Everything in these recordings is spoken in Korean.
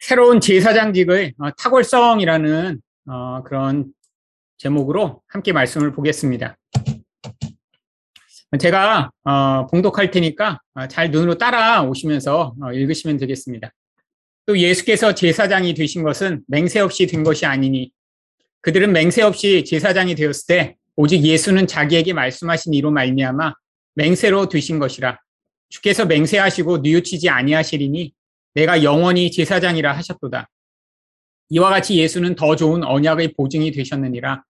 새로운 제사장직의 어, 탁월성이라는 어, 그런 제목으로 함께 말씀을 보겠습니다. 제가 어, 봉독할 테니까 잘 눈으로 따라오시면서 읽으시면 되겠습니다. 또 예수께서 제사장이 되신 것은 맹세 없이 된 것이 아니니 그들은 맹세 없이 제사장이 되었을 때 오직 예수는 자기에게 말씀하신 이로 말미암아 맹세로 되신 것이라 주께서 맹세하시고 뉘우치지 아니하시리니 내가 영원히 제사장이라 하셨도다. 이와 같이 예수는 더 좋은 언약의 보증이 되셨느니라.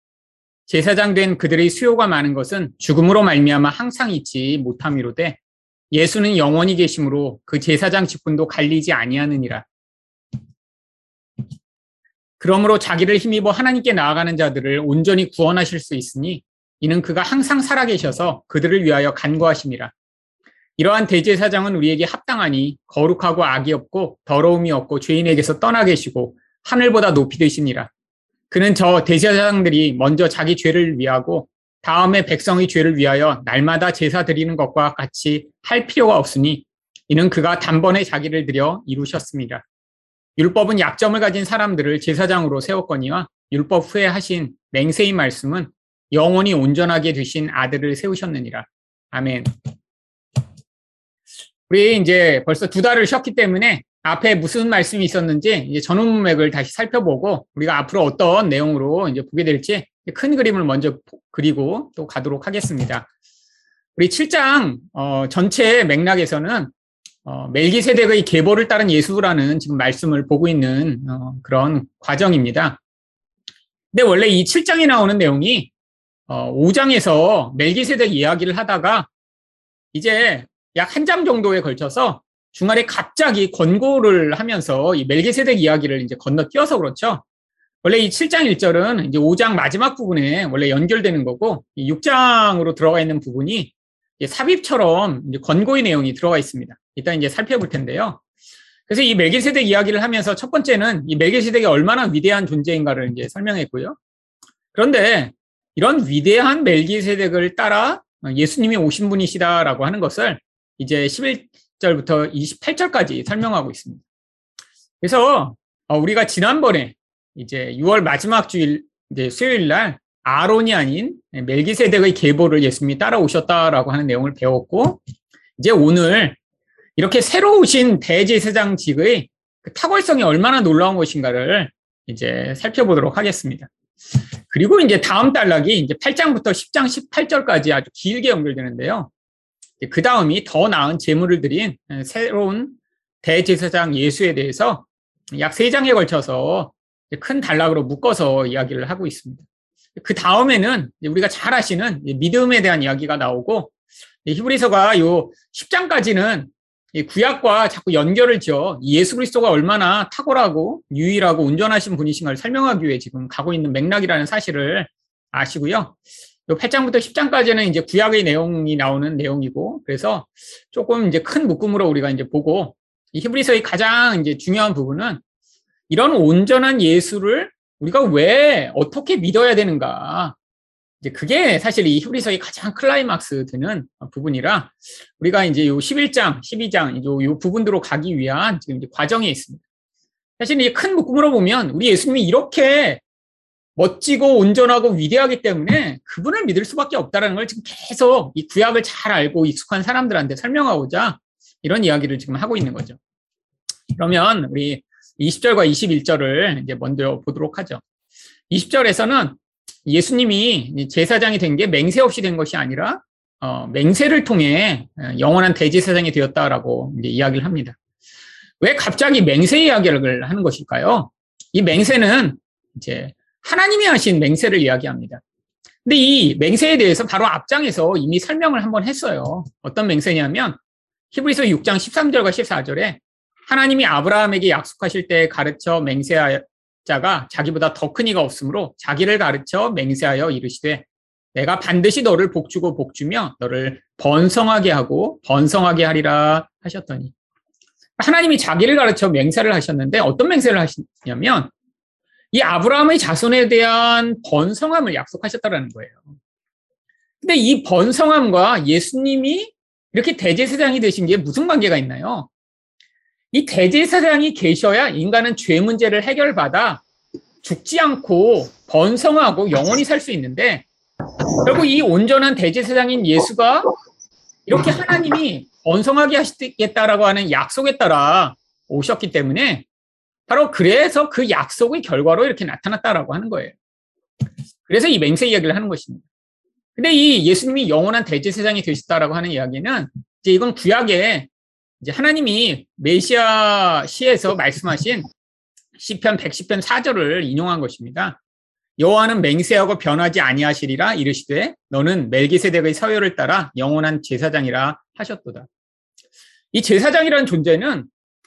제사장 된 그들의 수요가 많은 것은 죽음으로 말미암아 항상 있지 못함이로되 예수는 영원히 계심으로 그 제사장 직분도 갈리지 아니하느니라. 그러므로 자기를 힘입어 하나님께 나아가는 자들을 온전히 구원하실 수 있으니 이는 그가 항상 살아계셔서 그들을 위하여 간구하심이라. 이러한 대제 사장은 우리에게 합당하니 거룩하고 악이 없고 더러움이 없고 죄인에게서 떠나 계시고 하늘보다 높이 되시니라. 그는 저 대제 사장들이 먼저 자기 죄를 위하고 다음에 백성의 죄를 위하여 날마다 제사 드리는 것과 같이 할 필요가 없으니 이는 그가 단번에 자기를 들여 이루셨습니다. 율법은 약점을 가진 사람들을 제사장으로 세웠거니와 율법 후에 하신 맹세의 말씀은 영원히 온전하게 되신 아들을 세우셨느니라. 아멘. 우리 이제 벌써 두 달을 쉬었기 때문에 앞에 무슨 말씀이 있었는지 이제 전후 문맥을 다시 살펴보고 우리가 앞으로 어떤 내용으로 이제 보게 될지 큰 그림을 먼저 그리고 또 가도록 하겠습니다. 우리 7장 어, 전체 맥락에서는 어, 멜기세덱의 계보를 따른 예수라는 지금 말씀을 보고 있는 어, 그런 과정입니다. 근데 원래 이 7장에 나오는 내용이 어, 5장에서 멜기세덱 이야기를 하다가 이제 약 한 장 정도에 걸쳐서 중간에 갑자기 권고를 하면서 이 멜기세덱 이야기를 이제 건너뛰어서 그렇죠. 원래 이 7장 1절은 이제 5장 마지막 부분에 원래 연결되는 거고 이 6장으로 들어가 있는 부분이 삽입처럼 이제 권고의 내용이 들어가 있습니다. 일단 이제 살펴볼 텐데요. 그래서 이 멜기세덱 이야기를 하면서 첫 번째는 이 멜기세덱이 얼마나 위대한 존재인가를 이제 설명했고요. 그런데 이런 위대한 멜기세덱을 따라 예수님이 오신 분이시다라고 하는 것을 이제 11절부터 28절까지 설명하고 있습니다. 그래서 어, 우리가 지난번에 이제 6월 마지막 주일 이제 수요일 날 아론이 아닌 멜기세덱의 계보를 예수님이 따라오셨다라고 하는 내용을 배웠고 이제 오늘 이렇게 새로 오신 대제사장직의 그 탁월성이 얼마나 놀라운 것인가를 이제 살펴보도록 하겠습니다. 그리고 이제 다음 단락이 이제 8장부터 10장 18절까지 아주 길게 연결되는데요. 그 다음이 더 나은 제물을 드린 새로운 대제사장 예수에 대해서 약 3장에 걸쳐서 큰 단락으로 묶어서 이야기를 하고 있습니다. 그 다음에는 우리가 잘 아시는 믿음에 대한 이야기가 나오고 히브리서가 요 10장까지는 구약과 자꾸 연결을 지어 예수 그리스도가 얼마나 탁월하고 유일하고 온전하신 분이신가를 설명하기 위해 지금 가고 있는 맥락이라는 사실을 아시고요. 요 8장부터 10장까지는 이제 구약의 내용이 나오는 내용이고 그래서 조금 이제 큰 묶음으로 우리가 이제 보고 이 히브리서의 가장 이제 중요한 부분은 이런 온전한 예수를 우리가 왜 어떻게 믿어야 되는가 이제 그게 사실 이 히브리서의 가장 클라이막스 되는 부분이라 우리가 이제 요 11장, 12장 요, 요 부분으로 가기 위한 지금 이제 과정에 있습니다. 사실 이큰 묶음으로 보면 우리 예수님이 이렇게 멋지고 온전하고 위대하기 때문에 그분을 믿을 수밖에 없다는 걸 지금 계속 이 구약을 잘 알고 익숙한 사람들한테 설명하고자 이런 이야기를 지금 하고 있는 거죠. 그러면 우리 20절과 21절을 이제 먼저 보도록 하죠. 20절에서는 예수님이 제사장이 된 게 맹세 없이 된 것이 아니라 어, 맹세를 통해 어, 영원한 대제사장이 되었다라고 이제 이야기를 합니다. 왜 갑자기 맹세 이야기를 하는 것일까요? 이 맹세는 이제 하나님이 하신 맹세를 이야기합니다. 근데 이 맹세에 대해서 바로 앞장에서 이미 설명을 한번 했어요. 어떤 맹세냐면 히브리서 6장 13절과 14절에 하나님이 아브라함에게 약속하실 때 가르쳐 맹세하여 자가 자기보다 더 큰 이가 없으므로 자기를 가르쳐 맹세하여 이르시되 내가 반드시 너를 복주고 복주며 너를 번성하게 하고 번성하게 하리라 하셨더니 하나님이 자기를 가르쳐 맹세를 하셨는데 어떤 맹세를 하시냐면 이 아브라함의 자손에 대한 번성함을 약속하셨다라는 거예요. 근데 이 번성함과 예수님이 이렇게 대제사장이 되신 게 무슨 관계가 있나요? 이 대제사장이 계셔야 인간은 죄 문제를 해결받아 죽지 않고 번성하고 영원히 살 수 있는데 결국 이 온전한 대제사장인 예수가 이렇게 하나님이 번성하게 하시겠다라고 하는 약속에 따라 오셨기 때문에 바로 그래서 그 약속의 결과로 이렇게 나타났다라고 하는 거예요. 그래서 이 맹세 이야기를 하는 것입니다. 근데 이 예수님이 영원한 대제사장이 되셨다라고 하는 이야기는 이제 이건 구약에 이제 하나님이 메시아 시에서 말씀하신 시편 110편 4절을 인용한 것입니다. 여호와는 맹세하고 변하지 아니하시리라 이르시되 너는 멜기세덱의 서열을 따라 영원한 제사장이라 하셨도다. 이 제사장이라는 존재는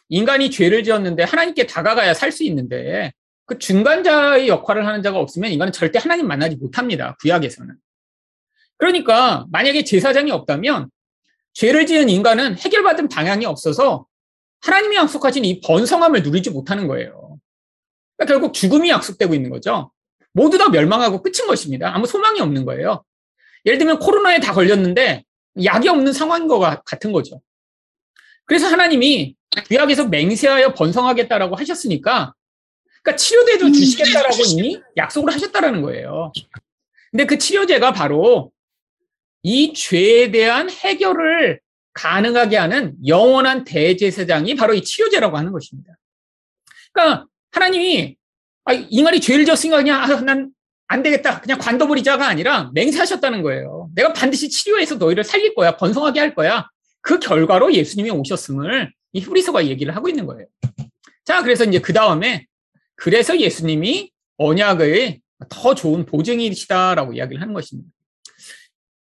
인간이 죄를 지었는데 하나님께 다가가야 살 수 있는데 그 중간자의 역할을 하는 자가 없으면 인간은 절대 하나님 만나지 못합니다. 구약에서는. 그러니까 만약에 제사장이 없다면 죄를 지은 인간은 해결받은 방향이 없어서 하나님이 약속하신 이 번성함을 누리지 못하는 거예요. 그러니까 결국 죽음이 약속되고 있는 거죠. 모두 다 멸망하고 끝인 것입니다. 아무 소망이 없는 거예요. 예를 들면 코로나에 다 걸렸는데 약이 없는 상황인 것 같은 거죠. 그래서 하나님이 구약에서 맹세하여 번성하겠다라고 하셨으니까 그러니까 치료제도 주시겠다라고 이미 약속을 하셨다라는 거예요. 근데 그 치료제가 바로 이 죄에 대한 해결을 가능하게 하는 영원한 대제사장이 바로 이 치료제라고 하는 것입니다. 그러니까 하나님이 아, 인간이 죄를 지었으니까 그냥 아, 난안 되겠다. 그냥 관둬버리자가 아니라 맹세하셨다는 거예요. 내가 반드시 치료해서 너희를 살릴 거야. 번성하게 할 거야. 그 결과로 예수님이 오셨음을 이 후리서가 얘기를 하고 있는 거예요. 자, 그래서 이제 그 다음에 그래서 예수님이 언약의 더 좋은 보증이시다라고 이야기를 하는 것입니다.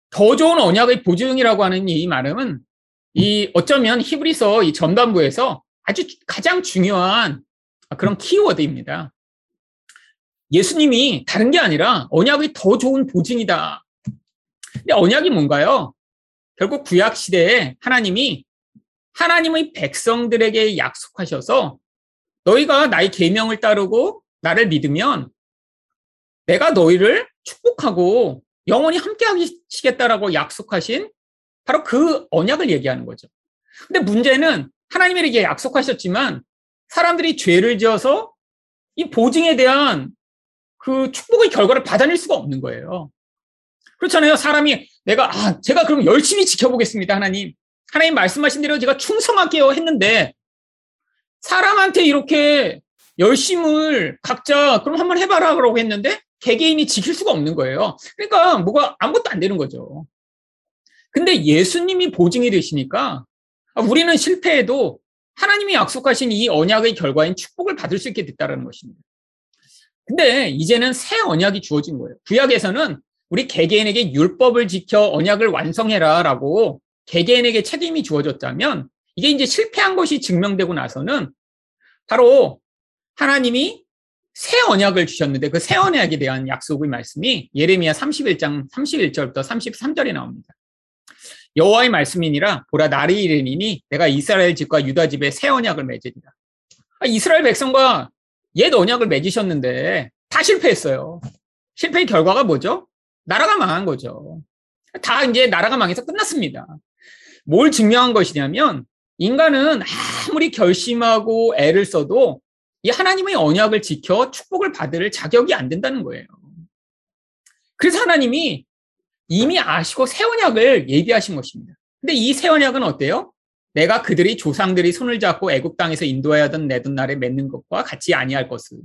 더 좋은 언약의 보증이라고 하는 이 말은 이 어쩌면 히브리서 이 전반부에서 아주 가장 중요한 그런 키워드입니다. 예수님이 다른 게 아니라 언약이 더 좋은 보증이다. 근데 언약이 뭔가요? 결국 구약 시대에 하나님이 하나님의 백성들에게 약속하셔서 너희가 나의 계명을 따르고 나를 믿으면 내가 너희를 축복하고 영원히 함께 하시겠다라고 약속하신 바로 그 언약을 얘기하는 거죠. 근데 문제는 하나님에게 약속하셨지만 사람들이 죄를 지어서 이 보증에 대한 그 축복의 결과를 받아낼 수가 없는 거예요. 그렇잖아요. 사람이 내가 아 제가 그럼 열심히 지켜보겠습니다. 하나님. 하나님 말씀하신 대로 제가 충성할게요 했는데 사람한테 이렇게 열심을 각자 그럼 한번 해봐라 그러고 했는데 개개인이 지킬 수가 없는 거예요. 그러니까 뭐가 아무것도 안 되는 거죠. 근데 예수님이 보증이 되시니까 우리는 실패해도 하나님이 약속하신 이 언약의 결과인 축복을 받을 수 있게 됐다는 것입니다. 근데 이제는 새 언약이 주어진 거예요. 구약에서는 우리 개개인에게 율법을 지켜 언약을 완성해라라고 개개인에게 책임이 주어졌다면 이게 이제 실패한 것이 증명되고 나서는 바로 하나님이 새 언약을 주셨는데 그 새 언약에 대한 약속의 말씀이 예레미야 31장 31절부터 33절에 나옵니다. 여호와의 말씀이니라 보라 날이 이르니 내가 이스라엘 집과 유다 집에 새 언약을 맺으리라. 아, 이스라엘 백성과 옛 언약을 맺으셨는데 다 실패했어요. 실패의 결과가 뭐죠? 나라가 망한 거죠. 다 이제 나라가 망해서 끝났습니다. 뭘 증명한 것이냐면 인간은 아무리 결심하고 애를 써도 이 하나님의 언약을 지켜 축복을 받을 자격이 안 된다는 거예요. 그래서 하나님이 이미 아시고 새 언약을 예비하신 것입니다. 근데 이 새 언약은 어때요? 내가 그들이 조상들이 손을 잡고 애굽 땅에서 인도하여던 내던 날에 맺는 것과 같이 아니할 것을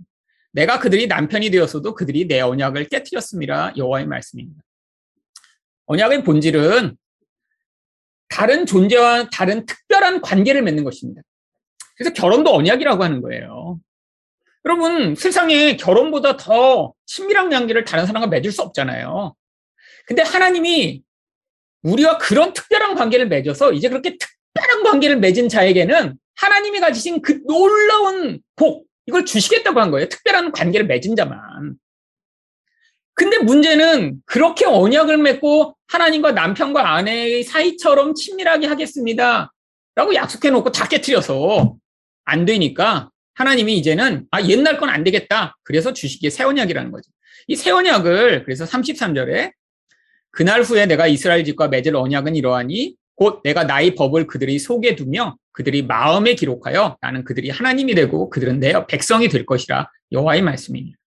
내가 그들이 남편이 되었어도 그들이 내 언약을 깨뜨렸습니다. 여호와의 말씀입니다. 언약의 본질은 다른 존재와 다른 특별한 관계를 맺는 것입니다. 그래서 결혼도 언약이라고 하는 거예요. 여러분, 세상에 결혼보다 더 친밀한 관계를 다른 사람과 맺을 수 없잖아요. 근데 하나님이 우리와 그런 특별한 관계를 맺어서 이제 그렇게 특별한 관계를 맺은 자에게는 하나님이 가지신 그 놀라운 복, 이걸 주시겠다고 한 거예요. 특별한 관계를 맺은 자만. 근데 문제는 그렇게 언약을 맺고 하나님과 남편과 아내의 사이처럼 친밀하게 하겠습니다. 라고 약속해 놓고 다 깨뜨려서 안 되니까 하나님이 이제는 아 옛날 건 안 되겠다. 그래서 주시기에 새 언약이라는 거죠. 이 새 언약을 그래서 33절에 그날 후에 내가 이스라엘 집과 맺을 언약은 이러하니 곧 내가 나의 법을 그들이 속에 두며 그들이 마음에 기록하여 나는 그들이 하나님이 되고 그들은 내 백성이 될 것이라 여호와의 말씀입니다.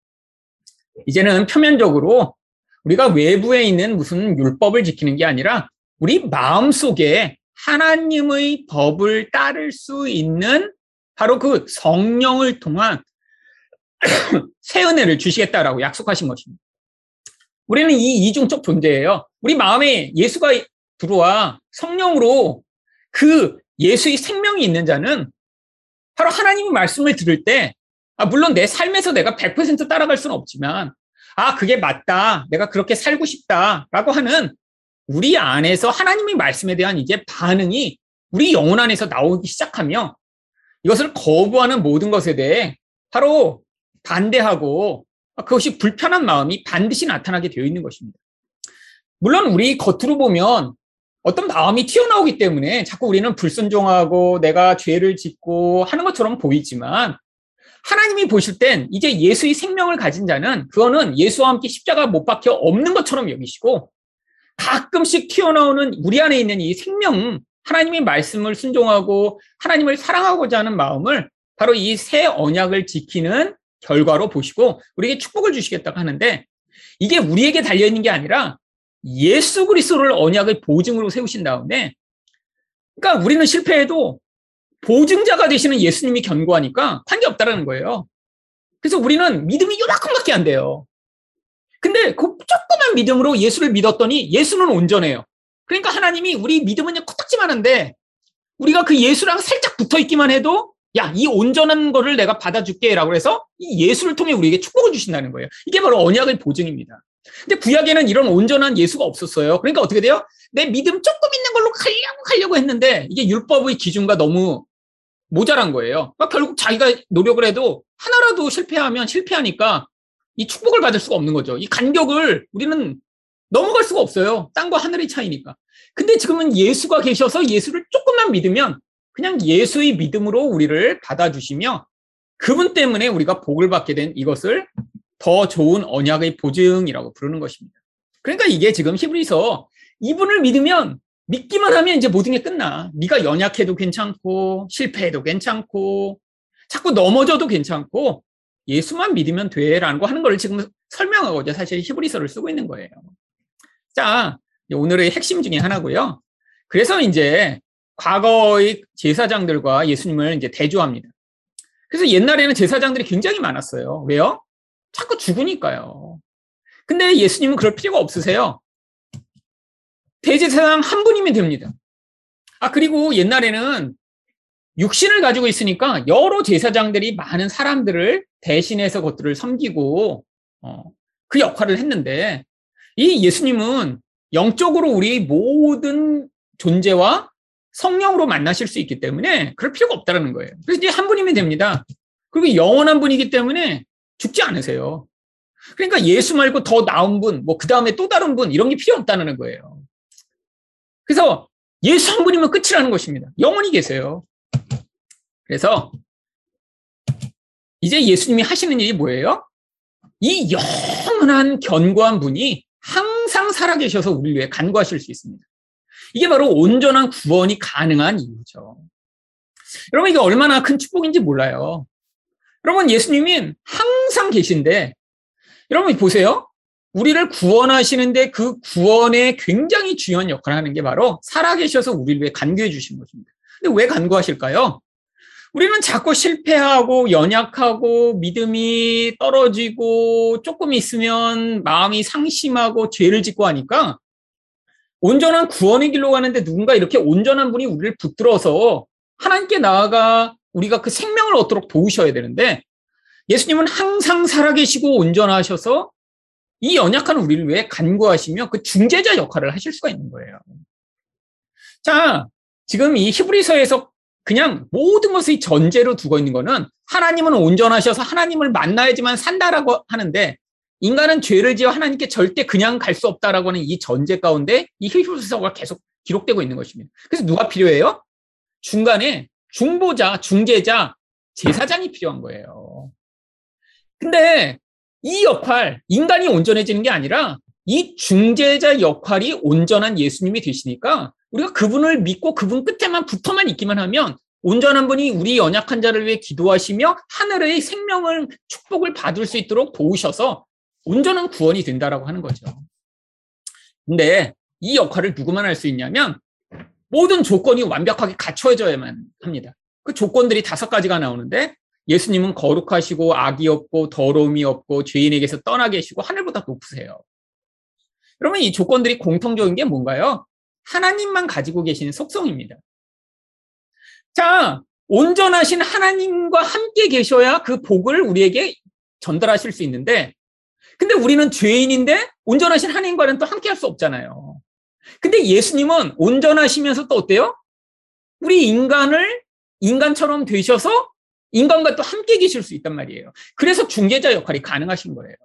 이제는 표면적으로 우리가 외부에 있는 무슨 율법을 지키는 게 아니라 우리 마음 속에 하나님의 법을 따를 수 있는 바로 그 성령을 통한 새 은혜를 주시겠다라고 약속하신 것입니다. 우리는 이 이중적 존재예요. 우리 마음에 예수가 들어와 성령으로 그 예수의 생명이 있는 자는 바로 하나님의 말씀을 들을 때, 아, 물론 내 삶에서 내가 100% 따라갈 수는 없지만, 아, 그게 맞다. 내가 그렇게 살고 싶다. 라고 하는 우리 안에서 하나님의 말씀에 대한 이제 반응이 우리 영혼 안에서 나오기 시작하며 이것을 거부하는 모든 것에 대해 바로 반대하고 그것이 불편한 마음이 반드시 나타나게 되어 있는 것입니다. 물론 우리 겉으로 보면 어떤 마음이 튀어나오기 때문에 자꾸 우리는 불순종하고 내가 죄를 짓고 하는 것처럼 보이지만 하나님이 보실 땐 이제 예수의 생명을 가진 자는 그거는 예수와 함께 십자가 못 박혀 없는 것처럼 여기시고 가끔씩 튀어나오는 우리 안에 있는 이 생명, 하나님의 말씀을 순종하고 하나님을 사랑하고자 하는 마음을 바로 이 새 언약을 지키는 결과로 보시고 우리에게 축복을 주시겠다고 하는데 이게 우리에게 달려있는 게 아니라 예수 그리스도를 언약의 보증으로 세우신 다음에 그러니까 우리는 실패해도 보증자가 되시는 예수님이 견고하니까 관계없다라는 거예요. 그래서 우리는 믿음이 요만큼밖에 안 돼요. 근데 그 조그만 믿음으로 예수를 믿었더니 예수는 온전해요. 그러니까 하나님이 우리 믿음은 코딱지만한데 우리가 그 예수랑 살짝 붙어 있기만 해도 야, 이 온전한 거를 내가 받아줄게 라고 해서 이 예수를 통해 우리에게 축복을 주신다는 거예요. 이게 바로 언약의 보증입니다. 근데 구약에는 이런 온전한 예수가 없었어요. 그러니까 어떻게 돼요? 내 믿음 조금 있는 걸로 가려고 가려고 했는데 이게 율법의 기준과 너무 모자란 거예요. 그러니까 결국 자기가 노력을 해도 하나라도 실패하면 실패하니까 이 축복을 받을 수가 없는 거죠. 이 간격을 우리는 넘어갈 수가 없어요. 땅과 하늘의 차이니까. 근데 지금은 예수가 계셔서 예수를 조금만 믿으면 그냥 예수의 믿음으로 우리를 받아주시며 그분 때문에 우리가 복을 받게 된 이것을 더 좋은 언약의 보증이라고 부르는 것입니다. 그러니까 이게 지금 히브리서 이분을 믿으면 믿기만 하면 이제 모든 게 끝나. 네가 연약해도 괜찮고 실패해도 괜찮고 자꾸 넘어져도 괜찮고 예수만 믿으면 돼라는 거 하는 걸 지금 설명하고자 사실 히브리서를 쓰고 있는 거예요. 자, 오늘의 핵심 중에 하나고요. 그래서 이제 과거의 제사장들과 예수님을 이제 대조합니다. 그래서 옛날에는 제사장들이 굉장히 많았어요. 왜요? 자꾸 죽으니까요. 근데 예수님은 그럴 필요가 없으세요. 대제사장 한 분이면 됩니다. 아, 그리고 옛날에는 육신을 가지고 있으니까 여러 제사장들이 많은 사람들을 대신해서 그것들을 섬기고, 어, 그 역할을 했는데, 이 예수님은 영적으로 우리 모든 존재와 성령으로 만나실 수 있기 때문에 그럴 필요가 없다는 거예요. 그래서 이제 한 분이면 됩니다. 그리고 영원한 분이기 때문에 죽지 않으세요. 그러니까 예수 말고 더 나은 분, 뭐 그 다음에 또 다른 분 이런 게 필요 없다는 거예요. 그래서 예수 한 분이면 끝이라는 것입니다. 영원히 계세요. 그래서 이제 예수님이 하시는 일이 뭐예요? 이 영원한 견고한 분이 항상 살아계셔서 우리를 위해 간구하실 수 있습니다. 이게 바로 온전한 구원이 가능한 이유죠. 여러분 이게 얼마나 큰 축복인지 몰라요. 여러분 예수님이 항상 계신데 여러분 보세요. 우리를 구원하시는데 그 구원에 굉장히 중요한 역할을 하는 게 바로 살아계셔서 우리를 위해 간구해 주신 것입니다. 근데 왜 간구하실까요? 우리는 자꾸 실패하고 연약하고 믿음이 떨어지고 조금 있으면 마음이 상심하고 죄를 짓고 하니까 온전한 구원의 길로 가는데 누군가 이렇게 온전한 분이 우리를 붙들어서 하나님께 나아가 우리가 그 생명을 얻도록 도우셔야 되는데 예수님은 항상 살아계시고 온전하셔서 이 연약한 우리를 위해 간구하시며 그 중재자 역할을 하실 수가 있는 거예요. 자, 지금 이 히브리서에서 그냥 모든 것의 전제로 두고 있는 거는 하나님은 온전하셔서 하나님을 만나야지만 산다라고 하는데 인간은 죄를 지어 하나님께 절대 그냥 갈 수 없다라고 하는 이 전제 가운데 이 히브리서가 계속 기록되고 있는 것입니다. 그래서 누가 필요해요? 중간에 중보자, 중재자, 제사장이 필요한 거예요. 근데 이 역할, 인간이 온전해지는 게 아니라 이 중재자 역할이 온전한 예수님이 되시니까 우리가 그분을 믿고 그분 끝에만 붙어만 있기만 하면 온전한 분이 우리 연약한 자를 위해 기도하시며 하늘의 생명을 축복을 받을 수 있도록 도우셔서 온전한 구원이 된다라고 하는 거죠. 근데 이 역할을 누구만 할 수 있냐면 모든 조건이 완벽하게 갖춰져야만 합니다. 그 조건들이 다섯 가지가 나오는데 예수님은 거룩하시고 악이 없고 더러움이 없고 죄인에게서 떠나 계시고 하늘보다 높으세요. 그러면 이 조건들이 공통적인 게 뭔가요? 하나님만 가지고 계시는 속성입니다. 자, 온전하신 하나님과 함께 계셔야 그 복을 우리에게 전달하실 수 있는데, 근데 우리는 죄인인데 온전하신 하나님과는 또 함께 할 수 없잖아요. 근데 예수님은 온전하시면서 또 어때요? 우리 인간을 인간처럼 되셔서 인간과 또 함께 계실 수 있단 말이에요. 그래서 중개자 역할이 가능하신 거예요.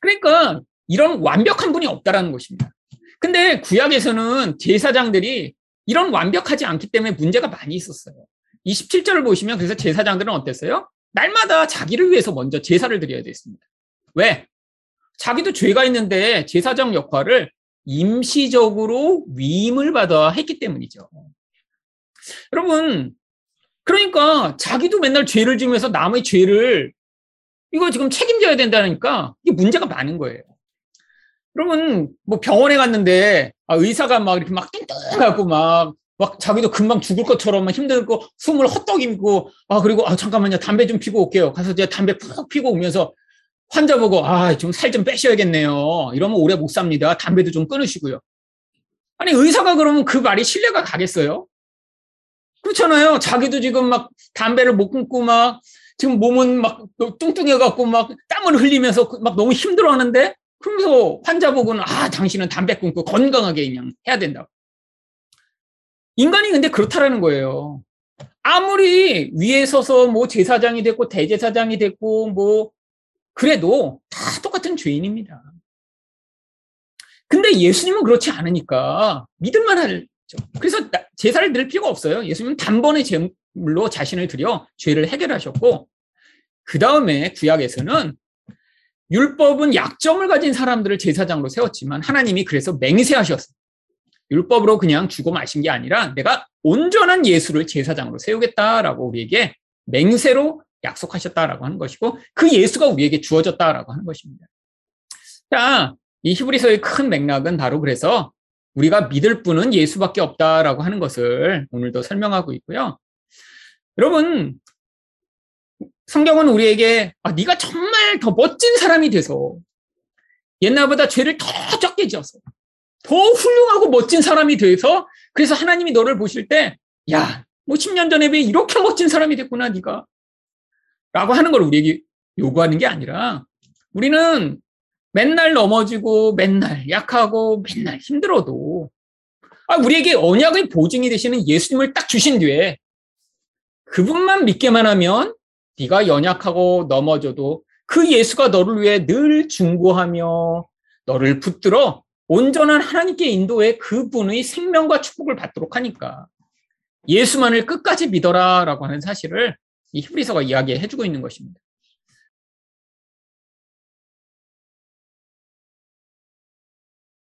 그러니까 이런 완벽한 분이 없다라는 것입니다. 근데 구약에서는 제사장들이 이런 완벽하지 않기 때문에 문제가 많이 있었어요. 27절을 보시면 그래서 제사장들은 어땠어요? 날마다 자기를 위해서 먼저 제사를 드려야 됐습니다. 왜? 자기도 죄가 있는데 제사장 역할을 임시적으로 위임을 받아 했기 때문이죠. 여러분, 그러니까 자기도 맨날 죄를 지면서 남의 죄를 이거 지금 책임져야 된다니까 이게 문제가 많은 거예요. 여러분, 뭐 병원에 갔는데 아, 의사가 막 이렇게 막 띵띵하고 막, 막 자기도 금방 죽을 것처럼 막 힘들고 숨을 헛떡이고 아, 그리고 아, 잠깐만요. 담배 좀 피고 올게요. 가서 제가 담배 푹 피고 오면서 환자 보고 아, 좀 살 좀 빼셔야겠네요. 이러면 오래 못 삽니다. 담배도 좀 끊으시고요. 아니, 의사가 그러면 그 말이 신뢰가 가겠어요? 그렇잖아요. 자기도 지금 막 담배를 못 끊고 막 지금 몸은 막 뚱뚱해갖고 막 땀을 흘리면서 그막 너무 힘들어 하는데 그러면서 환자 보고는 아, 당신은 담배 끊고 건강하게 그냥 해야 된다. 인간이 근데 그렇다라는 거예요. 아무리 위에 서서 뭐 제사장이 됐고 대제사장이 됐고 뭐 그래도 다 똑같은 죄인입니다. 근데 예수님은 그렇지 않으니까 믿을만 할 그래서 제사를 드릴 필요가 없어요. 예수님은 단번에 제물로 자신을 들여 죄를 해결하셨고 그 다음에 구약에서는 율법은 약점을 가진 사람들을 제사장으로 세웠지만 하나님이 그래서 맹세하셨어요. 율법으로 그냥 주고 마신 게 아니라 내가 온전한 예수를 제사장으로 세우겠다라고 우리에게 맹세로 약속하셨다라고 하는 것이고 그 예수가 우리에게 주어졌다라고 하는 것입니다. 자, 이 히브리서의 큰 맥락은 바로 그래서 우리가 믿을 분은 예수밖에 없다라고 하는 것을 오늘도 설명하고 있고요. 여러분, 성경은 우리에게 아, 네가 정말 더 멋진 사람이 돼서 옛날보다 죄를 더 적게 지어서 더 훌륭하고 멋진 사람이 돼서 그래서 하나님이 너를 보실 때 야, 뭐 10년 전에 왜 이렇게 멋진 사람이 됐구나 네가 라고 하는 걸 우리에게 요구하는 게 아니라 우리는 맨날 넘어지고 맨날 약하고 맨날 힘들어도 아, 우리에게 언약의 보증이 되시는 예수님을 딱 주신 뒤에 그분만 믿게만 하면 네가 연약하고 넘어져도 그 예수가 너를 위해 늘 중보하며 너를 붙들어 온전한 하나님께 인도해 그분의 생명과 축복을 받도록 하니까 예수만을 끝까지 믿어라라고 하는 사실을 이 히브리서가 이야기해 주고 있는 것입니다.